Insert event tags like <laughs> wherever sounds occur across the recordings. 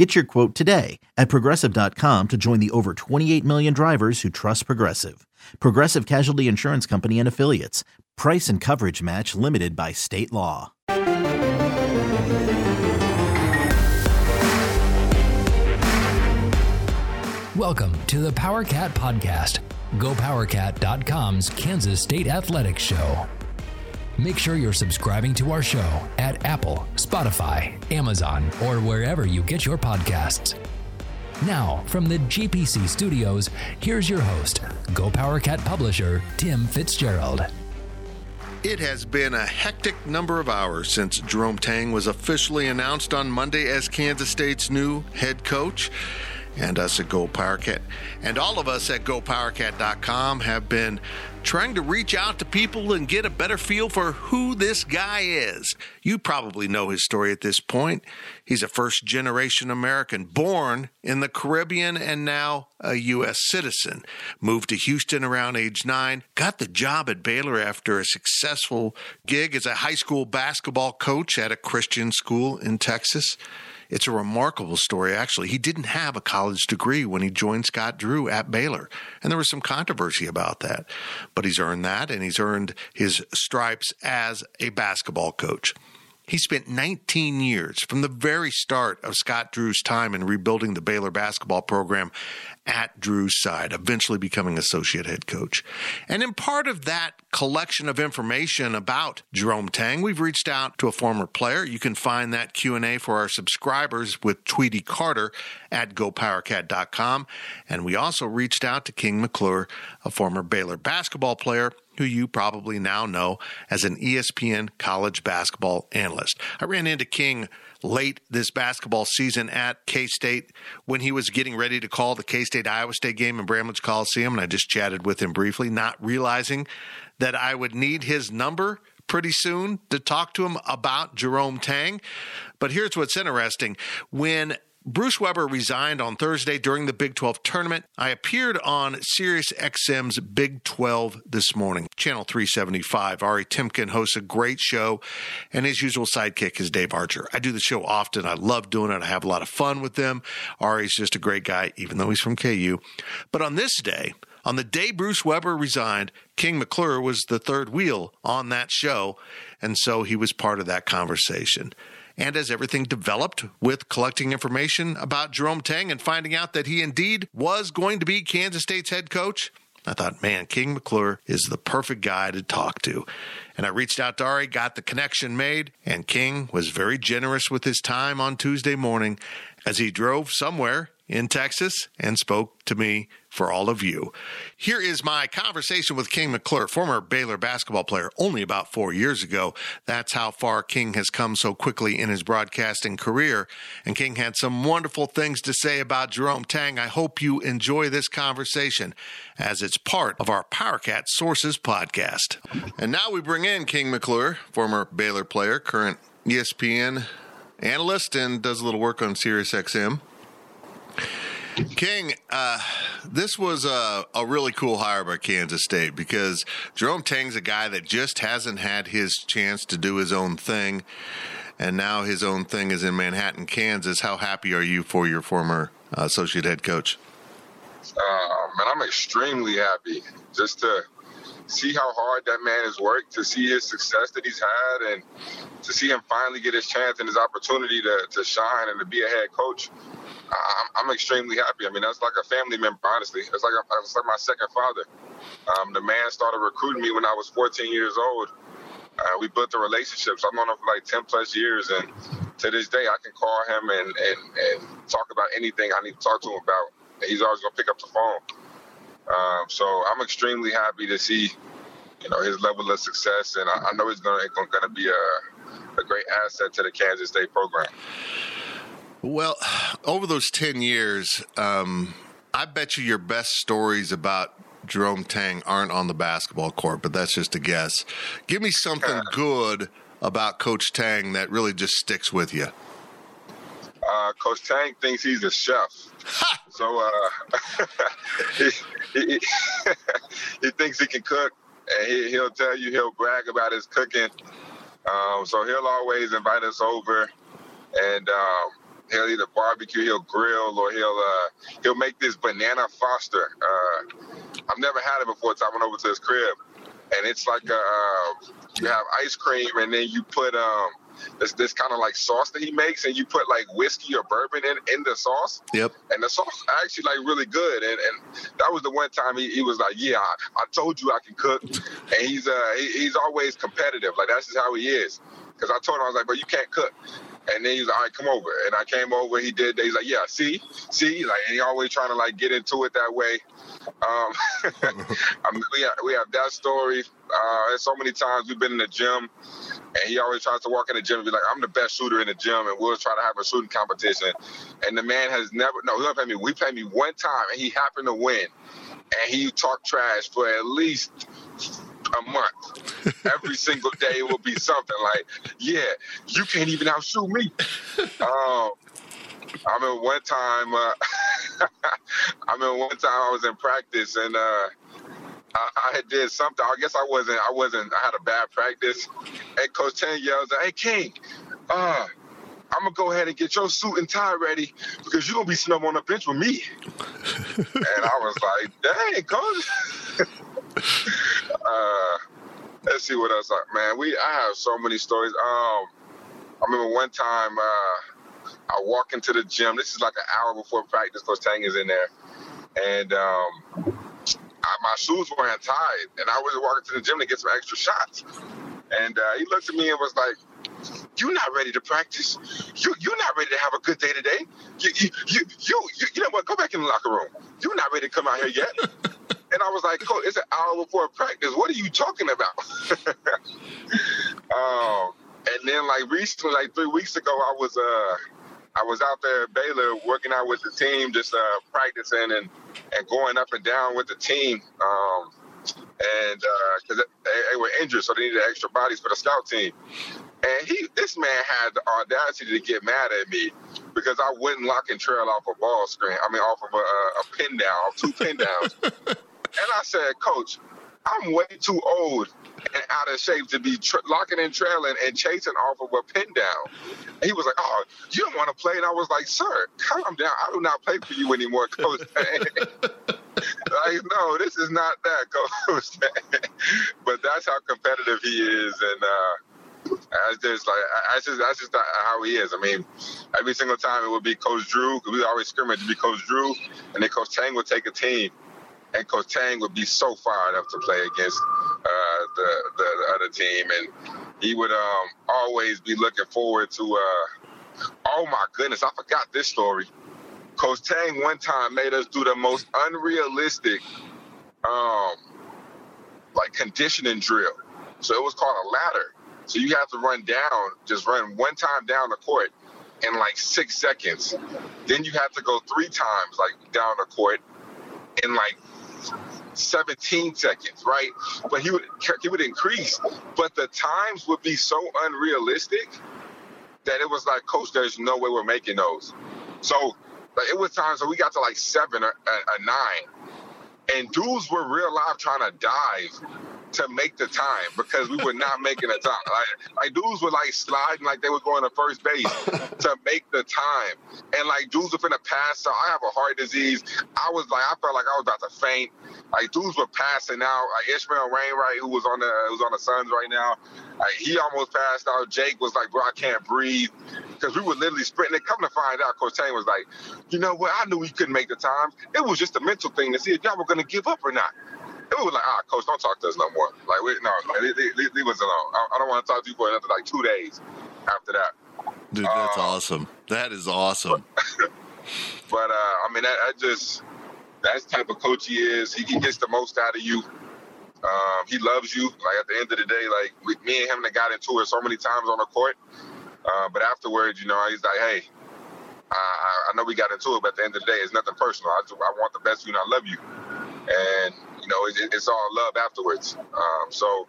Get your quote today at progressive.com to join the over 28 million drivers who trust Progressive. Progressive Casualty Insurance Company and Affiliates. Price and coverage match limited by state law. Welcome to the PowerCat Podcast, GoPowerCat.com's Kansas State Athletics Show. Make sure you're subscribing to our show at Apple, Spotify, Amazon, or wherever you get your podcasts. Now, from the GPC studios, here's your host, Go PowerCat publisher, Tim Fitzgerald. It has been a hectic number of hours since Jerome Tang was officially announced on Monday as Kansas State's new head coach. And us at Go PowerCat, and all of us at GoPowerCat.com have been trying to reach out to people and get a better feel for who this guy is. You probably know his story at this point. He's a first generation American, born in the Caribbean and now a U.S. citizen. Moved to Houston around age nine, got the job at Baylor after a successful gig as a high school basketball coach at a Christian school in Texas. It's a remarkable story, actually. He didn't have a college degree when he joined Scott Drew at Baylor, and there was some controversy about that. But he's earned that, and he's earned his stripes as a basketball coach. He spent 19 years from the very start of Scott Drew's time in rebuilding the Baylor basketball program at Drew's side, eventually becoming associate head coach. And in part of that collection of information about Jerome Tang, we've reached out to a former player. You can find that Q&A for our subscribers with Tweety Carter at gopowercat.com. And we also reached out to King McClure, a former Baylor basketball player who you probably now know as an ESPN college basketball analyst. I ran into King late this basketball season at K State when he was getting ready to call the K State Iowa State game in Bramlage Coliseum, and I just chatted with him briefly, not realizing that I would need his number pretty soon to talk to him about Jerome Tang. But here's what's interesting. When Bruce Weber resigned on Thursday during the Big 12 tournament. I appeared on Sirius XM's Big 12 this morning, channel 375. Ari Temkin hosts a great show, and his usual sidekick is Dave Archer. I do the show often. I love doing it. I have a lot of fun with them. Ari's just a great guy, even though he's from KU. But on this day, on the day Bruce Weber resigned, King McClure was the third wheel on that show, and so he was part of that conversation. And as everything developed with collecting information about Jerome Tang and finding out that he indeed was going to be Kansas State's head coach, I thought, man, King McClure is the perfect guy to talk to. And I reached out to Ari, got the connection made, and King was very generous with his time on Tuesday morning as he drove somewhere in Texas and spoke to me for all of you. Here is my conversation with King McClure, former Baylor basketball player, only about four years ago. That's how far King has come so quickly in his broadcasting career. And King had some wonderful things to say about Jerome Tang. I hope you enjoy this conversation as it's part of our PowerCat Sources podcast. And now we bring in King McClure, former Baylor player, current ESPN analyst, and does a little work on SiriusXM. King, uh, this was a, a really cool hire by Kansas State because Jerome Tang's a guy that just hasn't had his chance to do his own thing, and now his own thing is in Manhattan, Kansas. How happy are you for your former uh, associate head coach? Man, I'm extremely happy just to see how hard that man has worked, to see his success that he's had, and to see him finally get his chance and his opportunity to, to shine and to be a head coach. I'm, I'm extremely happy. I mean, that's like a family member, honestly. It's like, a, it's like my second father. Um, the man started recruiting me when I was 14 years old. Uh, we built a relationship. So I've known him for like 10 plus years. And to this day, I can call him and, and, and talk about anything I need to talk to him about. He's always going to pick up the phone. Um, so I'm extremely happy to see, you know, his level of success. And I, I know he's going to be a, a great asset to the Kansas State program. Well, over those 10 years, um, I bet you your best stories about Jerome Tang aren't on the basketball court, but that's just a guess. Give me something good about Coach Tang that really just sticks with you. Uh, Coach Tang thinks he's a chef. so uh, <laughs> he, he, <laughs> he, thinks he can cook, and he, he'll tell you he'll brag about his cooking. Um, so he'll always invite us over, and um, he'll either barbecue, he'll grill, or he'll uh, he'll make this banana foster. Uh, I've never had it before. So I went over to his crib, and it's like a, uh, you have ice cream, and then you put um, this this kind of like sauce that he makes, and you put like whiskey or bourbon in in the sauce. Yep. And the sauce actually like really good, and and that was the one time he, he was like, yeah, I, I told you I can cook, and he's uh he, he's always competitive. Like that's just how he is. Because I told him I was like, but you can't cook. And then he's like, all right, come over. And I came over. He did. He's like, yeah, see, see, like, and he always trying to like get into it that way. Um, <laughs> <laughs> I mean, we have, we have that story. Uh, so many times we've been in the gym, and he always tries to walk in the gym and be like, "I'm the best shooter in the gym," and we'll try to have a shooting competition. And the man has never. No, he played me. We played me one time, and he happened to win. And he talked trash for at least a month. <laughs> Every single day it will be something like, "Yeah, you can't even outshoot me." <laughs> Um, I mean, one time, uh, <laughs> I mean, one time I was in practice and uh, I, I did something. I guess I wasn't. I wasn't. I had a bad practice. And Coach Tang yells, "Hey, King, uh, I'm gonna go ahead and get your suit and tie ready because you're gonna be sitting up on the bench with me." <laughs> and I was like, "Dang, Coach." <laughs> uh, let's see what else. Man, we I have so many stories. Um, I remember one time. Uh, I walk into the gym. This is like an hour before practice. Coach Tang is in there, and um, my shoes were untied, and I was walking to the gym to get some extra shots. And uh, he looked at me and was like, "You're not ready to practice. You you're not ready to have a good day today. You you you you, you, you know what? Go back in the locker room. You're not ready to come out here yet." <laughs> And I was like, Coach, it's an hour before practice. What are you talking about? <laughs> um, and then like recently, like three weeks ago, I was uh I was out there at Baylor working out with the team, just uh, practicing and, and going up and down with the team. Um, and because uh, they, they, were injured, so they needed extra bodies for the scout team. And he, this man had the audacity to get mad at me because I wouldn't lock and trail off a ball screen. I mean, off of a, a pin down, two pin downs. <laughs> and I said, Coach, I'm way too old and out of shape to be tra- locking and trailing and chasing off of a pin down. And he was like, "Oh, you don't want to play?" And I was like, "Sir, calm down. I do not play for you anymore, <laughs> Coach." <laughs> like, no, this is not that, <laughs> Coach. but that's how competitive he is, and. uh that's just like that's just that's just how he is. I mean, every single time it would be Coach Drew we always scrimmage to be Coach Drew, and then Coach Tang would take a team, and Coach Tang would be so fired up to play against uh, the, the, the other team, and he would um, always be looking forward to. Uh, oh my goodness, I forgot this story. Coach Tang one time made us do the most unrealistic, um, like conditioning drill. So it was called a ladder. So you have to run down, just run one time down the court in like six seconds. Then you have to go three times, like down the court in like 17 seconds, right? But he would he would increase, but the times would be so unrealistic that it was like, Coach, there's no way we're making those. So like, it was times where we got to like seven or a, nine, and dudes were real live trying to dive to make the time because we were not making the time. Like, like dudes were like sliding like they were going to first base <laughs> to make the time. And like dudes were finna pass. So I have a heart disease. I was like, I felt like I was about to faint. Like dudes were passing out. Like Ishmail Wainright, who was on the who's on the Suns right now, like he almost passed out. Jake was like, bro, I can't breathe. Because we were literally sprinting. And come to find out, Coach Tang was like, you know what? I knew we couldn't make the time. It was just a mental thing to see if y'all were gonna give up or not it was like, ah, coach, don't talk to us no more. Like, we, no, leave, leave, leave, us alone. I, I don't want to talk to you for another like two days after that. Dude, that's um, awesome. That is awesome. But, <laughs> but uh, I mean, that, that, just that's the type of coach he is. He, he gets the most out of you. Um, he loves you. Like at the end of the day, like we, me and him that got into it so many times on the court. Uh, but afterwards, you know, he's like, hey, I, I know we got into it, but at the end of the day, it's nothing personal. I, just, I want the best for you, and I love you. And you know it, it's all love afterwards. Um, so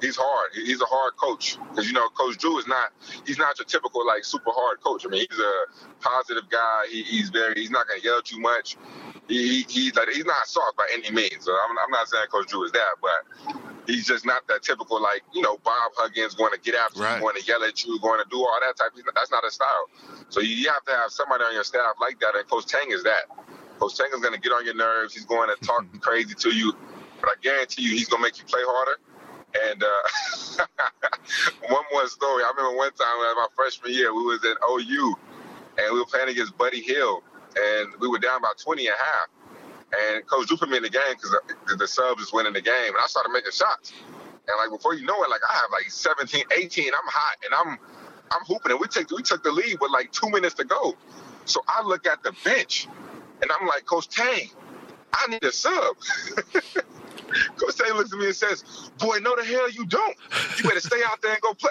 he's hard. He's a hard coach because you know Coach Drew is not he's not your typical like super hard coach. I mean he's a positive guy. He, he's very he's not gonna yell too much. He, he he's like he's not soft by any means. So I'm, I'm not saying Coach Drew is that, but he's just not that typical like you know Bob Huggins going to get after right. you, going to yell at you, going to do all that type. Of, that's not his style. So you have to have somebody on your staff like that, and Coach Tang is that. Coach Tang going to get on your nerves. He's going to talk <laughs> crazy to you, but I guarantee you, he's going to make you play harder. And uh, <laughs> one more story. I remember one time in my freshman year, we was at OU, and we were playing against Buddy Hield, and we were down about 20 and a half. And Coach Drew put me in the game because the, the subs was winning the game, and I started making shots. And like before you know it, like I have like 17, 18, I'm hot, and I'm I'm hooping, and we take we took the lead with like two minutes to go. So I look at the bench, and I'm like, Coach Tang, I need a sub. <laughs> Coach Taylor looks at me and says, "Boy, no the hell you don't. You better stay out there and go play.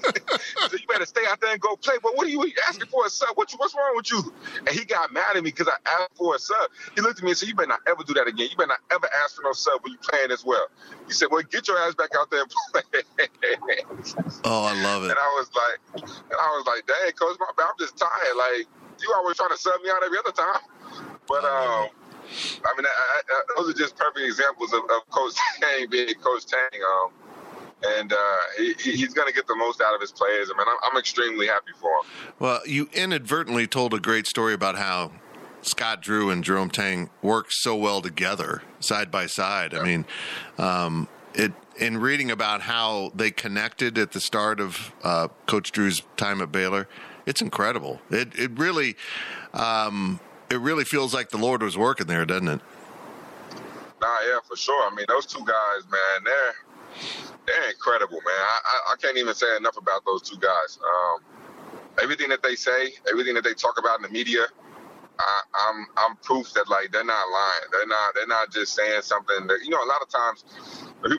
so <laughs> you better stay out there and go play. But what are you asking for a sub? What you, what's wrong with you?" And he got mad at me because I asked for a sub. He looked at me and said, "You better not ever do that again. You better not ever ask for no sub when you playing as well." He said, "Well, get your ass back out there and play." <laughs> oh, I love it. And I was like, and I was like, "Dang, coach, my, I'm just tired. Like you always trying to sub me out every other time." But um. I mean, I, I, those are just perfect examples of, of Coach <laughs> Tang being Coach Tang. Um, and uh, he, he's going to get the most out of his players. I mean, I'm, I'm extremely happy for him. Well, you inadvertently told a great story about how Scott Drew and Jerome Tang work so well together, side by side. Yeah. I mean, um, it in reading about how they connected at the start of uh, Coach Drew's time at Baylor, it's incredible. It it really. Um, it really feels like the Lord was working there, doesn't it? Nah, yeah, for sure. I mean, those two guys, man, they're they're incredible, man. I, I, I can't even say enough about those two guys. Um, everything that they say, everything that they talk about in the media, I, I'm I'm proof that like they're not lying. They're not they're not just saying something that you know. A lot of times,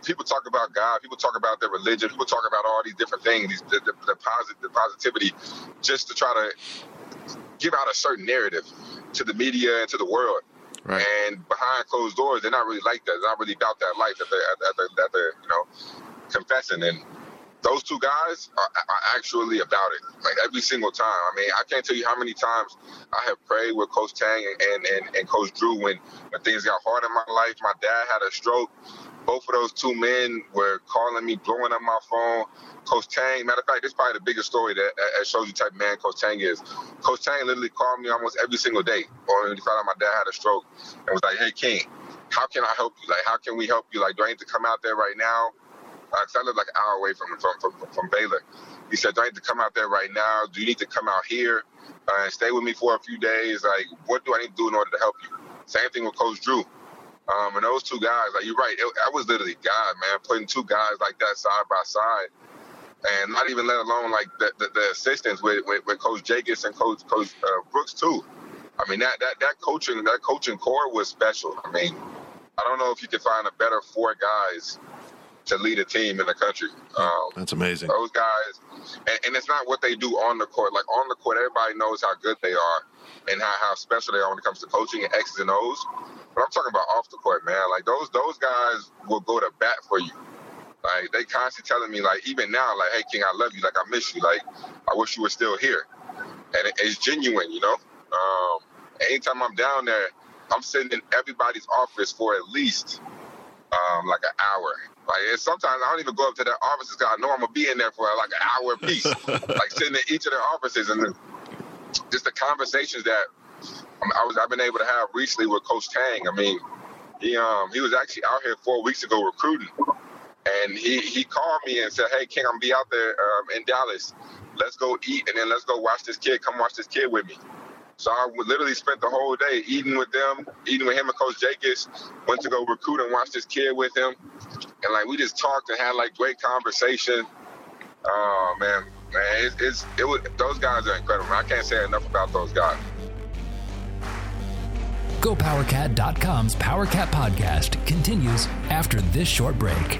people talk about God, people talk about their religion, people talk about all these different things, these, the, the, the, positive, the positivity, just to try to give out a certain narrative to the media and to the world. Right. And behind closed doors, they're not really like that. They're not really about that life that they're, that they're, that they're you know, confessing. And those two guys are, are, actually about it, like every single time. I mean, I can't tell you how many times I have prayed with Coach Tang and, and, and Coach Drew when, when things got hard in my life. My dad had a stroke. Both of those two men were calling me, blowing up my phone. Coach Tang, matter of fact, this is probably the biggest story that, that shows you type of man Coach Tang is. Coach Tang literally called me almost every single day when he found out my dad had a stroke and was like, hey, King, how can I help you? Like, how can we help you? Like, do I need to come out there right now? I live like an hour away from, from, from, from Baylor. He said, do I need to come out there right now? Do you need to come out here uh, and stay with me for a few days? Like, what do I need to do in order to help you? Same thing with Coach Drew. Um, and those two guys, like you're right, I was literally God, man, putting two guys like that side by side and not even let alone like the, the, the assistants with, with, with, Coach Jakus and Coach Coach uh, Brooks too. I mean that, that that coaching that coaching core was special. I mean, I don't know if you could find a better four guys to lead a team in the country. Um, That's amazing. Those guys, and, and, it's not what they do on the court. Like on the court, everybody knows how good they are and how, how special they are when it comes to coaching and X's and O's. But I'm talking about off the court, man. Like those those guys will go to bat for you. Like they constantly telling me, like even now, like, hey King, I love you, like I miss you, like I wish you were still here, and it, it's genuine, you know. Um, anytime I'm down there, I'm sitting in everybody's office for at least um, like an hour. Like sometimes I don't even go up to their offices because I know I'm gonna be in there for like an hour apiece. <laughs> like sitting in each of their offices and just the conversations that I was I've been able to have recently with Coach Tang. I mean, he um he was actually out here four weeks ago recruiting, and he, he called me and said, Hey, King, I'm to be out there um, in Dallas. Let's go eat and then let's go watch this kid. Come watch this kid with me. So I literally spent the whole day eating with them, eating with him and Coach Jakus. Went to go recruit and watch this kid with him, and like we just talked and had like great conversation. Oh man, man, it's, it's it was those guys are incredible. I can't say enough about those guys. GoPowerCat.com's PowerCat podcast continues after this short break.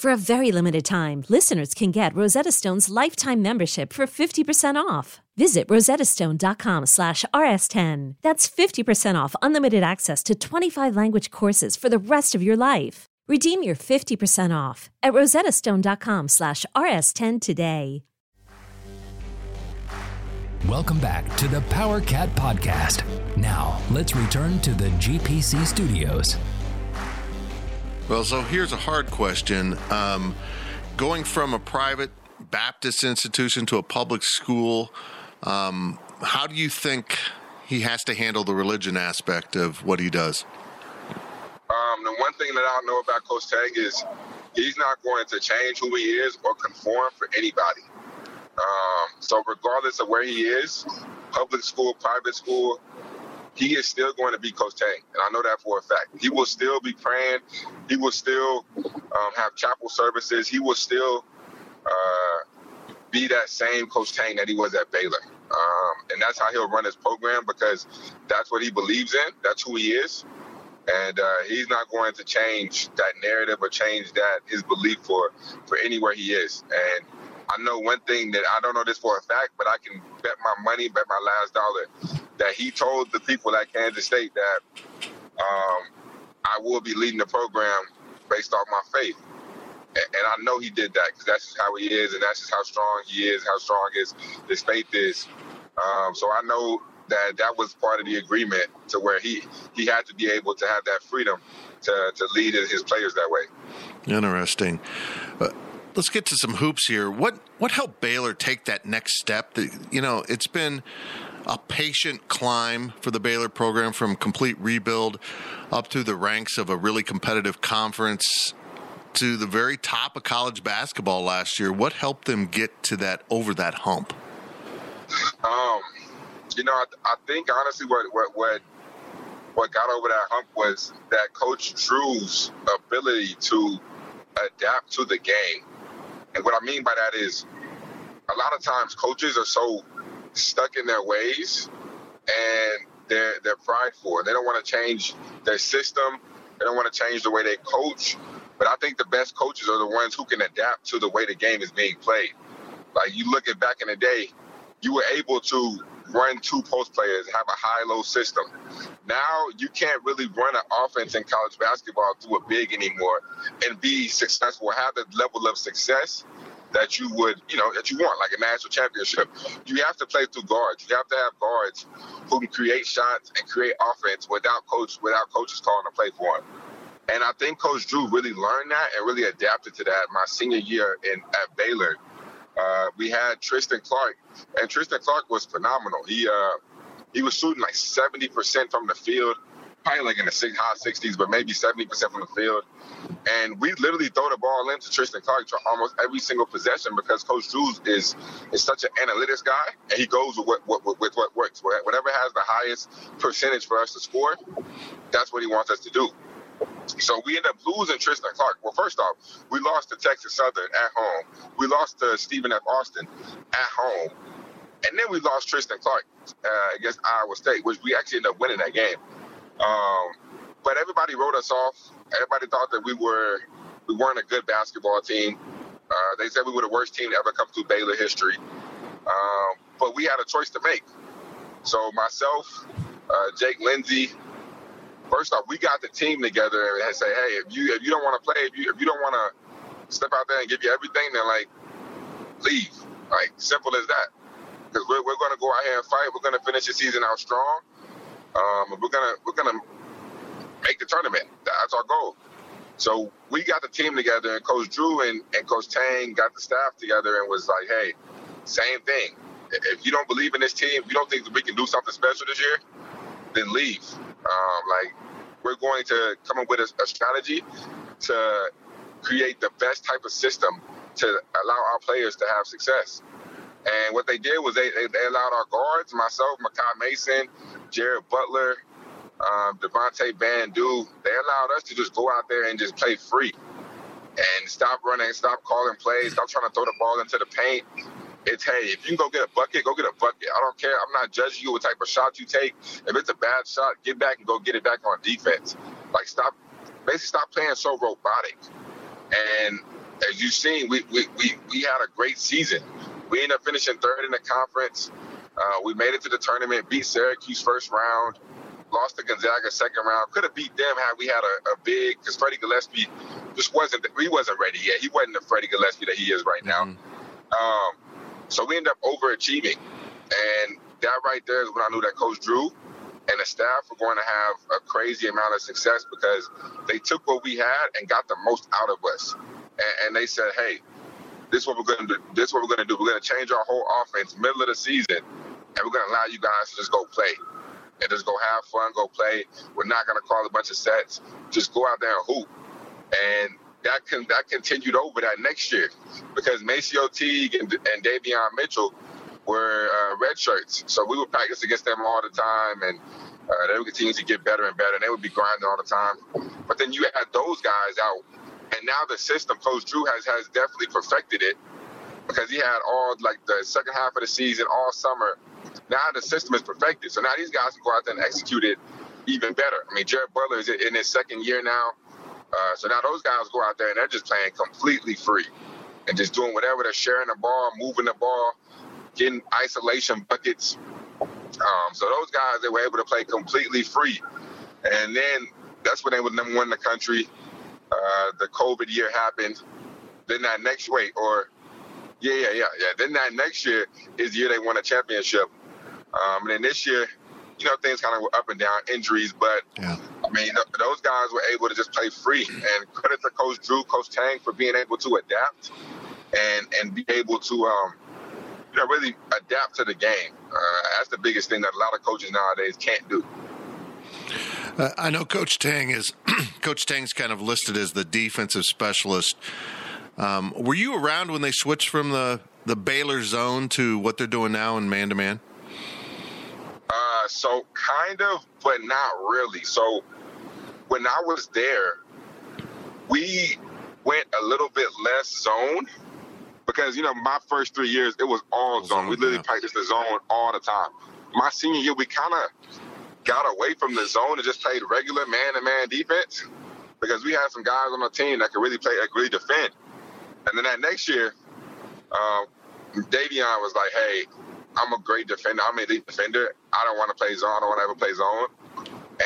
For a very limited time, listeners can get Rosetta Stone's lifetime membership for 50% off. Visit rosettastone.com slash rs10. That's 50% off unlimited access to 25 language courses for the rest of your life. Redeem your 50% off at rosettastone.com slash rs10 today. Welcome back to the Power Cat Podcast. Now, let's return to the GPC studios. Well, so here's a hard question. Um, going from a private Baptist institution to a public school, um, how do you think he has to handle the religion aspect of what he does? Um, the one thing that I don't know about Coach Tang is he's not going to change who he is or conform for anybody. Um, so regardless of where he is, public school, private school, he is still going to be Coach Tang, and I know that for a fact. He will still be praying. He will still um, have chapel services. He will still uh, be that same Coach Tang that he was at Baylor. Um, and that's how he'll run his program because that's what he believes in. That's who he is. And uh, he's not going to change that narrative or change that his belief for for anywhere he is. And I know one thing that I don't know this for a fact, but I can bet my money, bet my last dollar that he told the people at Kansas State that um, I will be leading the program based off my faith. And, I know he did that because that's just how he is, and that's just how strong he is, how strong his his faith is. Um, so I know that that was part of the agreement to where he he had to be able to have that freedom to to lead his players that way. Interesting. Uh, let's get to some hoops here. What what helped Baylor take that next step? That you know, it's been a patient climb for the Baylor program from complete rebuild up to the ranks of a really competitive conference to the very top of college basketball last year. What helped them get to that over that hump? Um, you know, I, I think honestly, what what what what got over that hump was that Coach Drew's ability to adapt to the game and what I mean by that is a lot of times coaches are so stuck in their ways and they're they're prideful. They don't want to change their system. They don't want to change the way they coach. But I think the best coaches are the ones who can adapt to the way the game is being played. Like you look at back in the day, you were able to run two post players, have a high-low system. Now you can't really run an offense in college basketball through a big anymore and be successful, have the level of success that you would, you know, that you want, like a national championship. You have to play through guards. You have to have guards who can create shots and create offense without coach without coaches calling a play for them. And I think Coach Drew really learned that and really adapted to that my senior year in at Baylor. Uh, we had Tristan Clark, and Tristan Clark was phenomenal. He uh, he was shooting like 70% from the field, probably like in the six, high 60s, but maybe 70% from the field. And we literally throw the ball into Tristan Clark to almost every single possession because Coach Drews is is such an analytics guy, and he goes with what, what, with what works. Whatever has the highest percentage for us to score, that's what he wants us to do. So we end up losing Tristan Clark. Well, first off, we lost to Texas Southern at home. We lost to Stephen F. Austin at home. And then we lost Tristan Clark uh, against Iowa State, which we actually ended up winning that game. Um, but everybody wrote us off. Everybody thought that we were we weren't a good basketball team. Uh, they said we were the worst team to ever come through Baylor history. Um, but we had a choice to make. So myself, uh, Jake Lindsey, first off, we got the team together and say, hey, if you if you don't want to play, if you if you don't want to step out there and give you everything, then like leave. Like simple as that. Because we're, we're going to go out here and fight. We're going to finish the season out strong. Um, we're gonna we're gonna make the tournament. That's our goal. So we got the team together, and Coach Drew and, and Coach Tang got the staff together and was like, hey, same thing. If you don't believe in this team, if you don't think that we can do something special this year, then leave. Um, like we're going to come up with a, a strategy to create the best type of system to allow our players to have success. And what they did was they, they, they allowed our guards, myself, Makai Mason, Jared Butler, um, Devonte Bandoo, they allowed us to just go out there and just play free and stop running, stop calling plays, stop trying to throw the ball into the paint. It's hey, if you can go get a bucket, go get a bucket. I don't care. I'm not judging you what type of shot you take. If it's a bad shot, get back and go get it back on defense. Like stop, basically stop playing so robotic. And as you've seen, we we, we, we had a great season. We ended up finishing third in the conference. Uh, we made it to the tournament, beat Syracuse first round, lost to Gonzaga second round. Could have beat them had we had a, a big because Freddie Gillespie just wasn't he wasn't ready yet. He wasn't the Freddie Gillespie that he is right now. Mm-hmm. Um, so we ended up overachieving, and that right there is when I knew that Coach Drew and the staff were going to have a crazy amount of success because they took what we had and got the most out of us. And, and they said, "Hey, this is what we're going to do. This is what we're going to do. We're going to change our whole offense middle of the season, and we're going to allow you guys to just go play." and just go have fun, go play. We're not gonna call a bunch of sets. Just go out there and hoop. And that can that continued over that next year because MaCio Teague and, and Davion Mitchell were uh, red shirts, so we would practice against them all the time, and uh, they would continue to get better and better. And they would be grinding all the time. But then you had those guys out, and now the system, Coach Drew has has definitely perfected it because he had all like the second half of the season, all summer. Now the system is perfected, so now these guys can go out there and execute it even better. I mean, Jared Butler is in his second year now. Uh, so now those guys go out there and they're just playing completely free and just doing whatever. They're sharing the ball, moving the ball, getting isolation buckets. Um, so those guys, they were able to play completely free. And then that's when they were number one in the country. Uh, the COVID year happened. Then that next wait, or yeah, yeah, yeah, yeah. Then that next year is the year they won a championship. Um, and then this year, you know, things kind of were up and down, injuries, but yeah. I mean, those guys were able to just play free. And credit to Coach Drew, Coach Tang for being able to adapt and and be able to, um, you know, really adapt to the game. Uh, that's the biggest thing that a lot of coaches nowadays can't do. Uh, I know Coach Tang is <clears throat> Coach Tang's kind of listed as the defensive specialist. Um, were you around when they switched from the the Baylor zone to what they're doing now in man to man? Uh, so kind of, but not really. So when I was there, we went a little bit less zone because you know my first three years it was all zone. We literally practiced the zone all the time. My senior year, we kind of got away from the zone and just played regular man-to-man defense because we had some guys on the team that could really play, that could really defend. And then that next year, uh, Davion was like, "Hey, I'm a great defender. I'm an elite defender. I don't want to play zone. I don't want to ever play zone.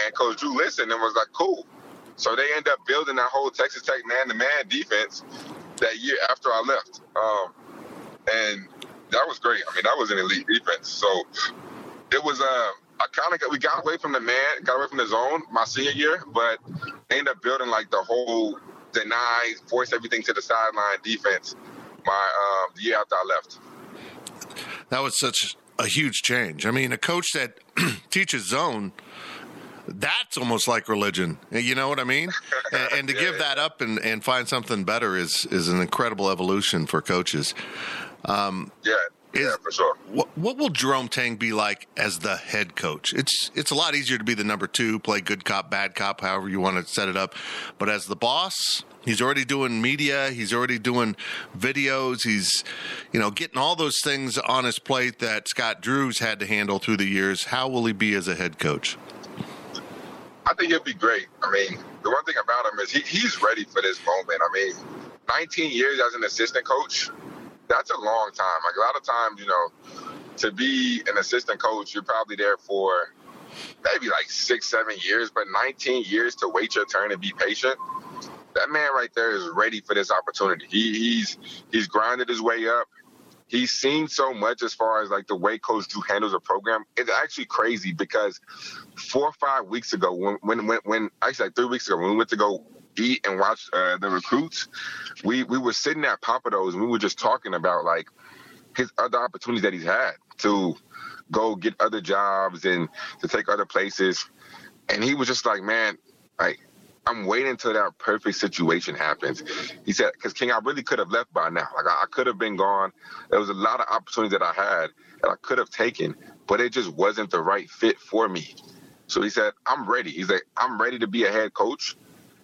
And Coach Drew listened and was like, cool. So they end up building that whole Texas Tech man-to-man defense that year after I left. Um, and that was great. I mean, that was an elite defense. So it was, uh, I kind of got, we got away from the man, got away from the zone my senior year, but ended up building like the whole deny, force everything to the sideline defense my uh, the year after I left that was such a huge change. I mean, a coach that <clears throat> teaches zone, that's almost like religion. You know what I mean? <laughs> and, and, to yeah, give that up and, and find something better is is an incredible evolution for coaches. Um, yeah. Is, yeah, for sure. What, what will Jerome Tang be like as the head coach? It's it's a lot easier to be the number two, play good cop, bad cop, however you want to set it up. But as the boss, He's already doing media. He's already doing videos. He's, you know, getting all those things on his plate that Scott Drews had to handle through the years. How will he be as a head coach? I think he'll be great. I mean, the one thing about him is he, he's ready for this moment. I mean, 19 years as an assistant coach, that's a long time. Like a lot of times, you know, to be an assistant coach, you're probably there for maybe like six, seven years, but 19 years to wait your turn and be patient. That man right there is ready for this opportunity. He, he's he's grinded his way up. He's seen so much as far as like the way Coach Drew handles a program. It's actually crazy because four or five weeks ago, when when when, when actually like three weeks ago, when we went to go eat and watch uh, the recruits, we we were sitting at Pappadeaux and we were just talking about like his other opportunities that he's had to go get other jobs and to take other places. And he was just like, man, like I'm waiting until that perfect situation happens. He said, because King, I really could have left by now. Like I, I could have been gone. There was a lot of opportunities that I had that I could have taken, but it just wasn't the right fit for me. So he said, I'm ready. He's like, I'm ready to be a head coach.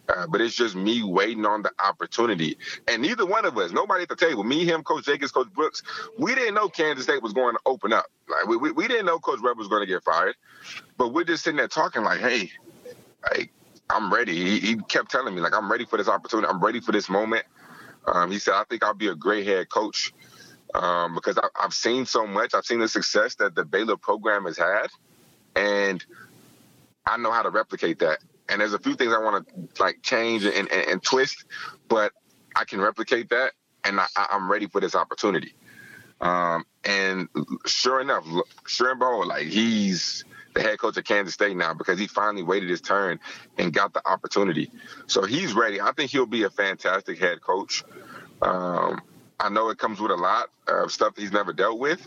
Uh, but it's just me waiting on the opportunity. And neither one of us, nobody at the table, me, him, Coach Jakus, Coach Brooks, we didn't know Kansas State was going to open up. Like we, we, we didn't know Coach Webb was going to get fired. But we're just sitting there talking like, hey, like I'm ready. He, he, kept telling me like, I'm ready for this opportunity. I'm ready for this moment. Um, he said, I think I'll be a great head coach um, because I, I've seen so much. I've seen the success that the Baylor program has had, and I know how to replicate that and there's a few things I want to like change and, and, and, twist, but I can replicate that, and I, am ready for this opportunity. Um, and sure enough, sure and behold, like he's the head coach of Kansas State now because he finally waited his turn and got the opportunity. So he's ready. I think he'll be a fantastic head coach. Um, I know it comes with a lot of stuff he's never dealt with,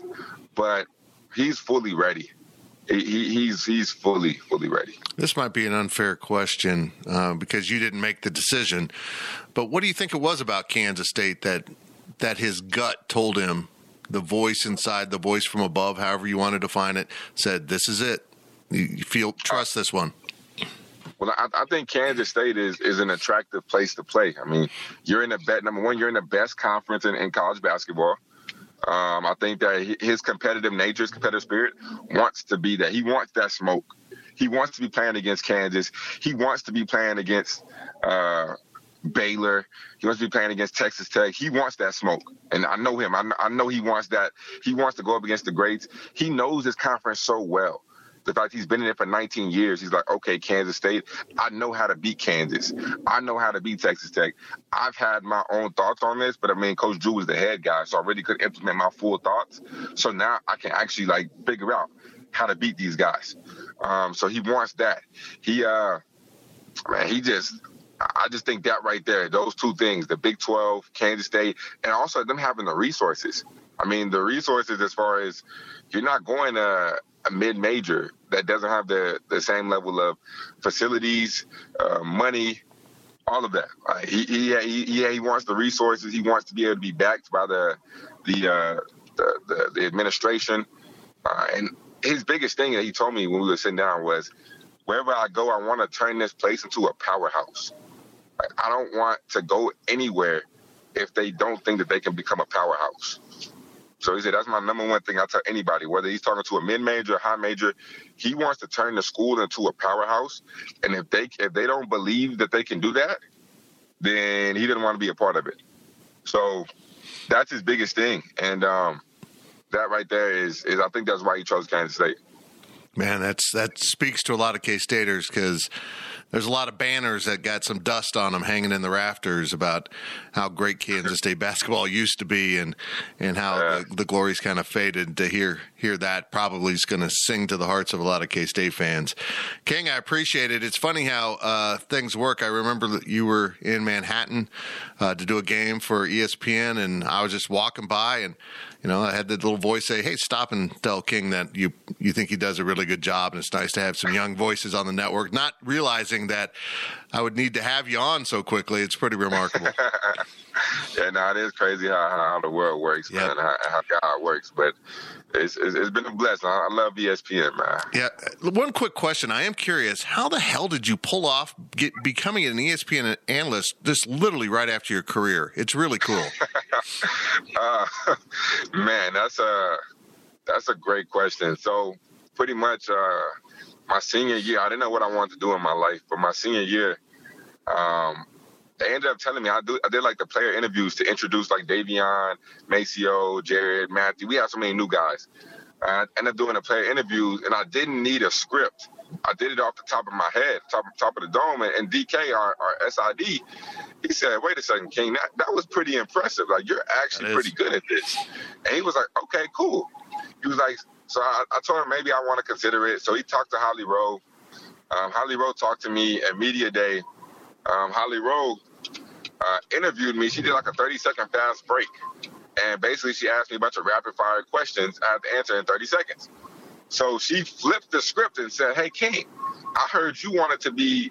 but he's fully ready he, he's he's fully fully ready. This might be an unfair question uh, because you didn't make the decision, but what do you think it was about Kansas State that that his gut told him, the voice inside, the voice from above, however you want to define it, said, "This is it. You feel trust this one." Well, I, I, think Kansas State is is an attractive place to play. I mean, you're in the bet number one. You're in the best conference in, in college basketball. Um, I think that his competitive nature, his competitive spirit, wants to be that. He wants that smoke. He wants to be playing against Kansas. He wants to be playing against uh, Baylor. He wants to be playing against Texas Tech. He wants that smoke, and I know him. I, I know he wants that. He wants to go up against the greats. He knows his conference so well the fact he's been in it for 19 years, he's like, okay, Kansas State, I know how to beat Kansas. I know how to beat Texas Tech. I've had my own thoughts on this, but I mean, Coach Drew was the head guy, so I really could implement my full thoughts. So now I can actually like figure out how to beat these guys. Um, so he wants that. He, uh, man, he just, I just think that right there, those two things, the Big 12, Kansas State, and also them having the resources. I mean, the resources as far as you're not going to mid major that doesn't have the, the same level of facilities, uh, money, all of that. Uh, he, he, he, he wants the resources. He wants to be able to be backed by the the uh, the, the, the, administration. Uh, and his biggest thing that he told me when we were sitting down was, wherever I go, I want to turn this place into a powerhouse. Like, I don't want to go anywhere if they don't think that they can become a powerhouse. So he said that's my number one thing I tell anybody, whether he's talking to a mid major, high major, he wants to turn the school into a powerhouse. And if they if they don't believe that they can do that, then he didn't want to be a part of it. So that's his biggest thing. And um, that right there is is I think that's why he chose Kansas State. Man, that's that speaks to a lot of K Staters because there's a lot of banners that got some dust on them hanging in the rafters about how great Kansas State <laughs> basketball used to be and and how the, the glory's kind of faded. To hear hear that probably is going to sing to the hearts of a lot of K State fans. King, I appreciate it. It's funny how uh, things work. I remember that you were in Manhattan uh, to do a game for ESPN, and I was just walking by and you know, I had the little voice say, "Hey, stop and tell King that you you think he does a really good job, and it's nice to have some young voices on the network." Not realizing that I would need to have you on so quickly. It's pretty remarkable. <laughs> yeah, no, it is crazy how, how the world works, yep. man, how, how God works. But it's, it's, it's been a blessing. I, love ESPN, man. Yeah. One quick question. I am curious. How the hell did you pull off get, becoming an ESPN analyst just literally right after your career? It's really cool. <laughs> uh, <laughs> man, that's a that's a great question. So pretty much uh, my senior year, I didn't know what I wanted to do in my life, but my senior year, um, they ended up telling me I do I did like the player interviews to introduce like Davion, MaCio, Jared, Matthew. We had so many new guys. I ended up doing a player interview, and I didn't need a script. I did it off the top of my head, top top of the dome. And, and DK, our, our SID, he said, "Wait a second, King, that, that was pretty impressive. Like you're actually pretty good at this." And he was like, "Okay, cool." He was like, "So I, I told him maybe I want to consider it." So he talked to Holly Rowe. Um, Holly Rowe talked to me at media day. Um, Holly Rowe uh, interviewed me. She did like a 30 second fast break. And basically, she asked me a bunch of rapid fire questions. I had to answer in 30 seconds. So she flipped the script and said, Hey, King, I heard you wanted to be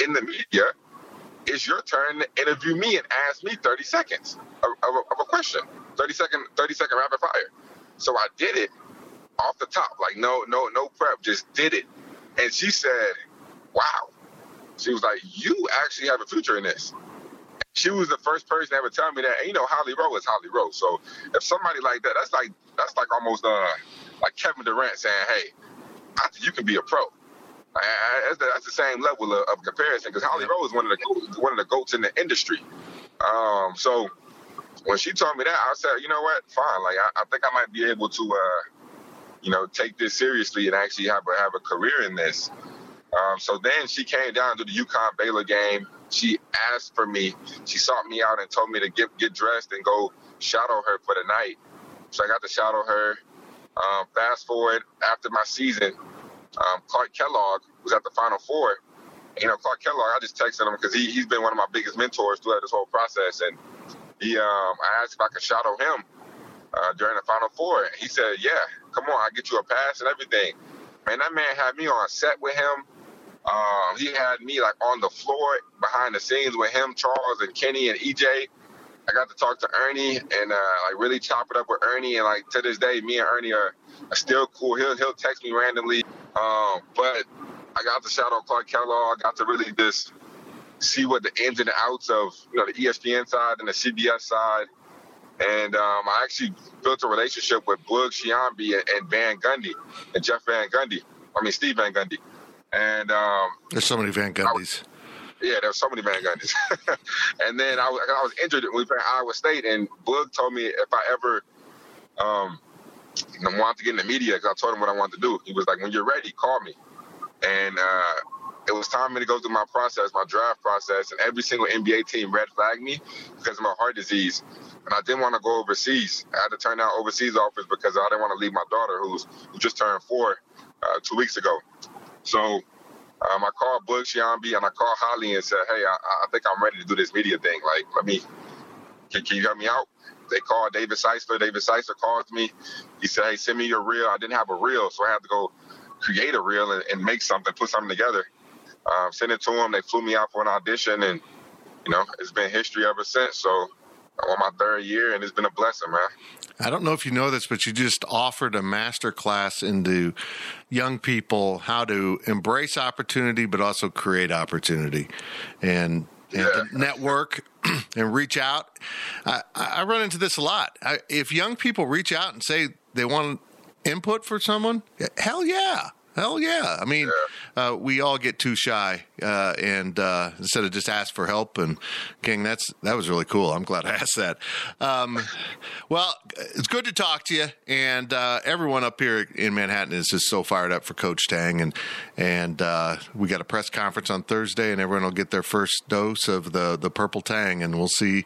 in the media. It's your turn to interview me and ask me 30 seconds of, of, of a question, 30 second, 30 second rapid fire. So I did it off the top, like no, no, no prep, just did it. And she said, Wow. She was like, You actually have a future in this she was the first person to ever tell me that. And you know, Holly Rowe is Holly Rowe. So if somebody like that, that's like that's like almost uh like Kevin Durant saying, "Hey, I you can be a pro." That's the, that's the same level of, of comparison because Holly Rowe is one of the one of the goats in the industry. Um, so when she told me that, I said, you know what, fine. Like I, I think I might be able to, uh, you know, take this seriously and actually have a have a career in this. Um, so then she came down to the UConn Baylor game she asked for me. She sought me out and told me to get get dressed and go shadow her for the night. So I got to shadow her. Um, fast forward after my season, um, Clark Kellogg was at the Final Four. You know, Clark Kellogg, I just texted him because he, he's been one of my biggest mentors throughout this whole process. And he, um, I asked if I could shadow him uh, during the Final Four. And He said, Yeah, come on, I'll get you a pass and everything. Man, that man had me on set with him. Um, he had me like on the floor behind the scenes with him, Charles, and Kenny and EJ. I got to talk to Ernie and uh, like really chop it up with Ernie. And like to this day, me and Ernie are, are still cool. He'll he'll text me randomly. Um, but I got to shout out Clark Kellogg. I got to really just see what the ins and outs of you know the ESPN side and the CBS side. And um, I actually built a relationship with Boog Sciambi and, and Van Gundy and Jeff Van Gundy. I mean Steve Van Gundy. And um, there's so many Van Gundys. Yeah, there's so many Van Gundys. <laughs> and then I, I, was injured when we played Iowa State, and Boog told me if I ever um, wanted to get in the media, because I told him what I wanted to do. He was like, "When you're ready, call me." And uh, it was time for me to go through my process, my draft process, and every single NBA team red flagged me because of my heart disease. And I didn't want to go overseas. I had to turn down overseas offers because I didn't want to leave my daughter, who's who just turned four uh, two weeks ago. So um, I called Boog Sciambi and I called Holly and said, hey, I, I, think I'm ready to do this media thing. Like, let me, can, can you help me out? They called David Seisler. David Seisler called me. He said, hey, send me your reel. I didn't have a reel, so I had to go create a reel and, and make something, put something together. Um, send it to them. They flew me out for an audition, and, you know, it's been history ever since. So I'm on my third year, and it's been a blessing, man. I don't know if you know this, but you just offered a master class into young people how to embrace opportunity, but also create opportunity, and, and yeah. network <clears throat> and reach out. I, I, run into this a lot. I, if young people reach out and say they want input for someone, hell yeah, Hell yeah! I mean, yeah. Uh, we all get too shy, uh, and uh, instead of just ask for help. And King, that's that was really cool. I'm glad I <laughs> asked that. Um, well, it's good to talk to you, and uh, everyone up here in Manhattan is just so fired up for Coach Tang, and and uh, we got a press conference on Thursday, and everyone will get their first dose of the the purple Tang, and we'll see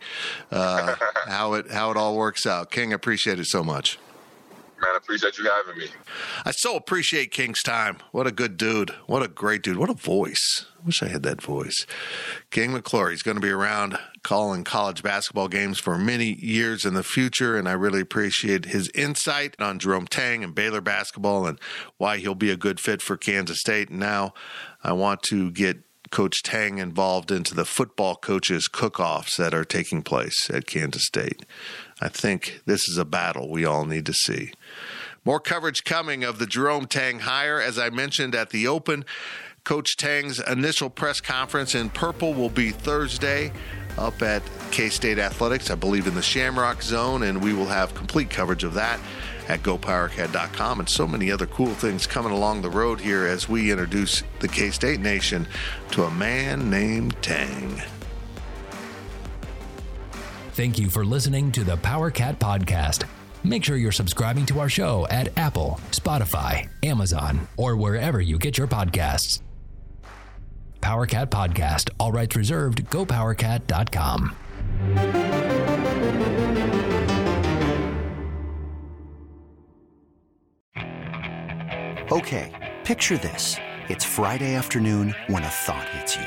uh, <laughs> how it how it all works out. King, appreciate it so much. Man, I appreciate you having me. I so appreciate King's time. What a good dude. What a great dude. What a voice. I wish I had that voice. King McClure, he's going to be around calling college basketball games for many years in the future, and I really appreciate his insight on Jerome Tang and Baylor basketball and why he'll be a good fit for Kansas State. And now I want to get Coach Tang involved into the football coaches cook-offs that are taking place at Kansas State. I think this is a battle we all need to see. More coverage coming of the Jerome Tang hire. As I mentioned at the Open, Coach Tang's initial press conference in purple will be Thursday up at K State Athletics, I believe in the Shamrock Zone, and we will have complete coverage of that at gopowercat.com and so many other cool things coming along the road here as we introduce the K State Nation to a man named Tang. Thank you for listening to the Power Cat Podcast. Make sure you're subscribing to our show at Apple, Spotify, Amazon, or wherever you get your podcasts. Power Cat Podcast, all rights reserved, gopowercat.com. Okay, picture this. It's Friday afternoon when a thought hits you.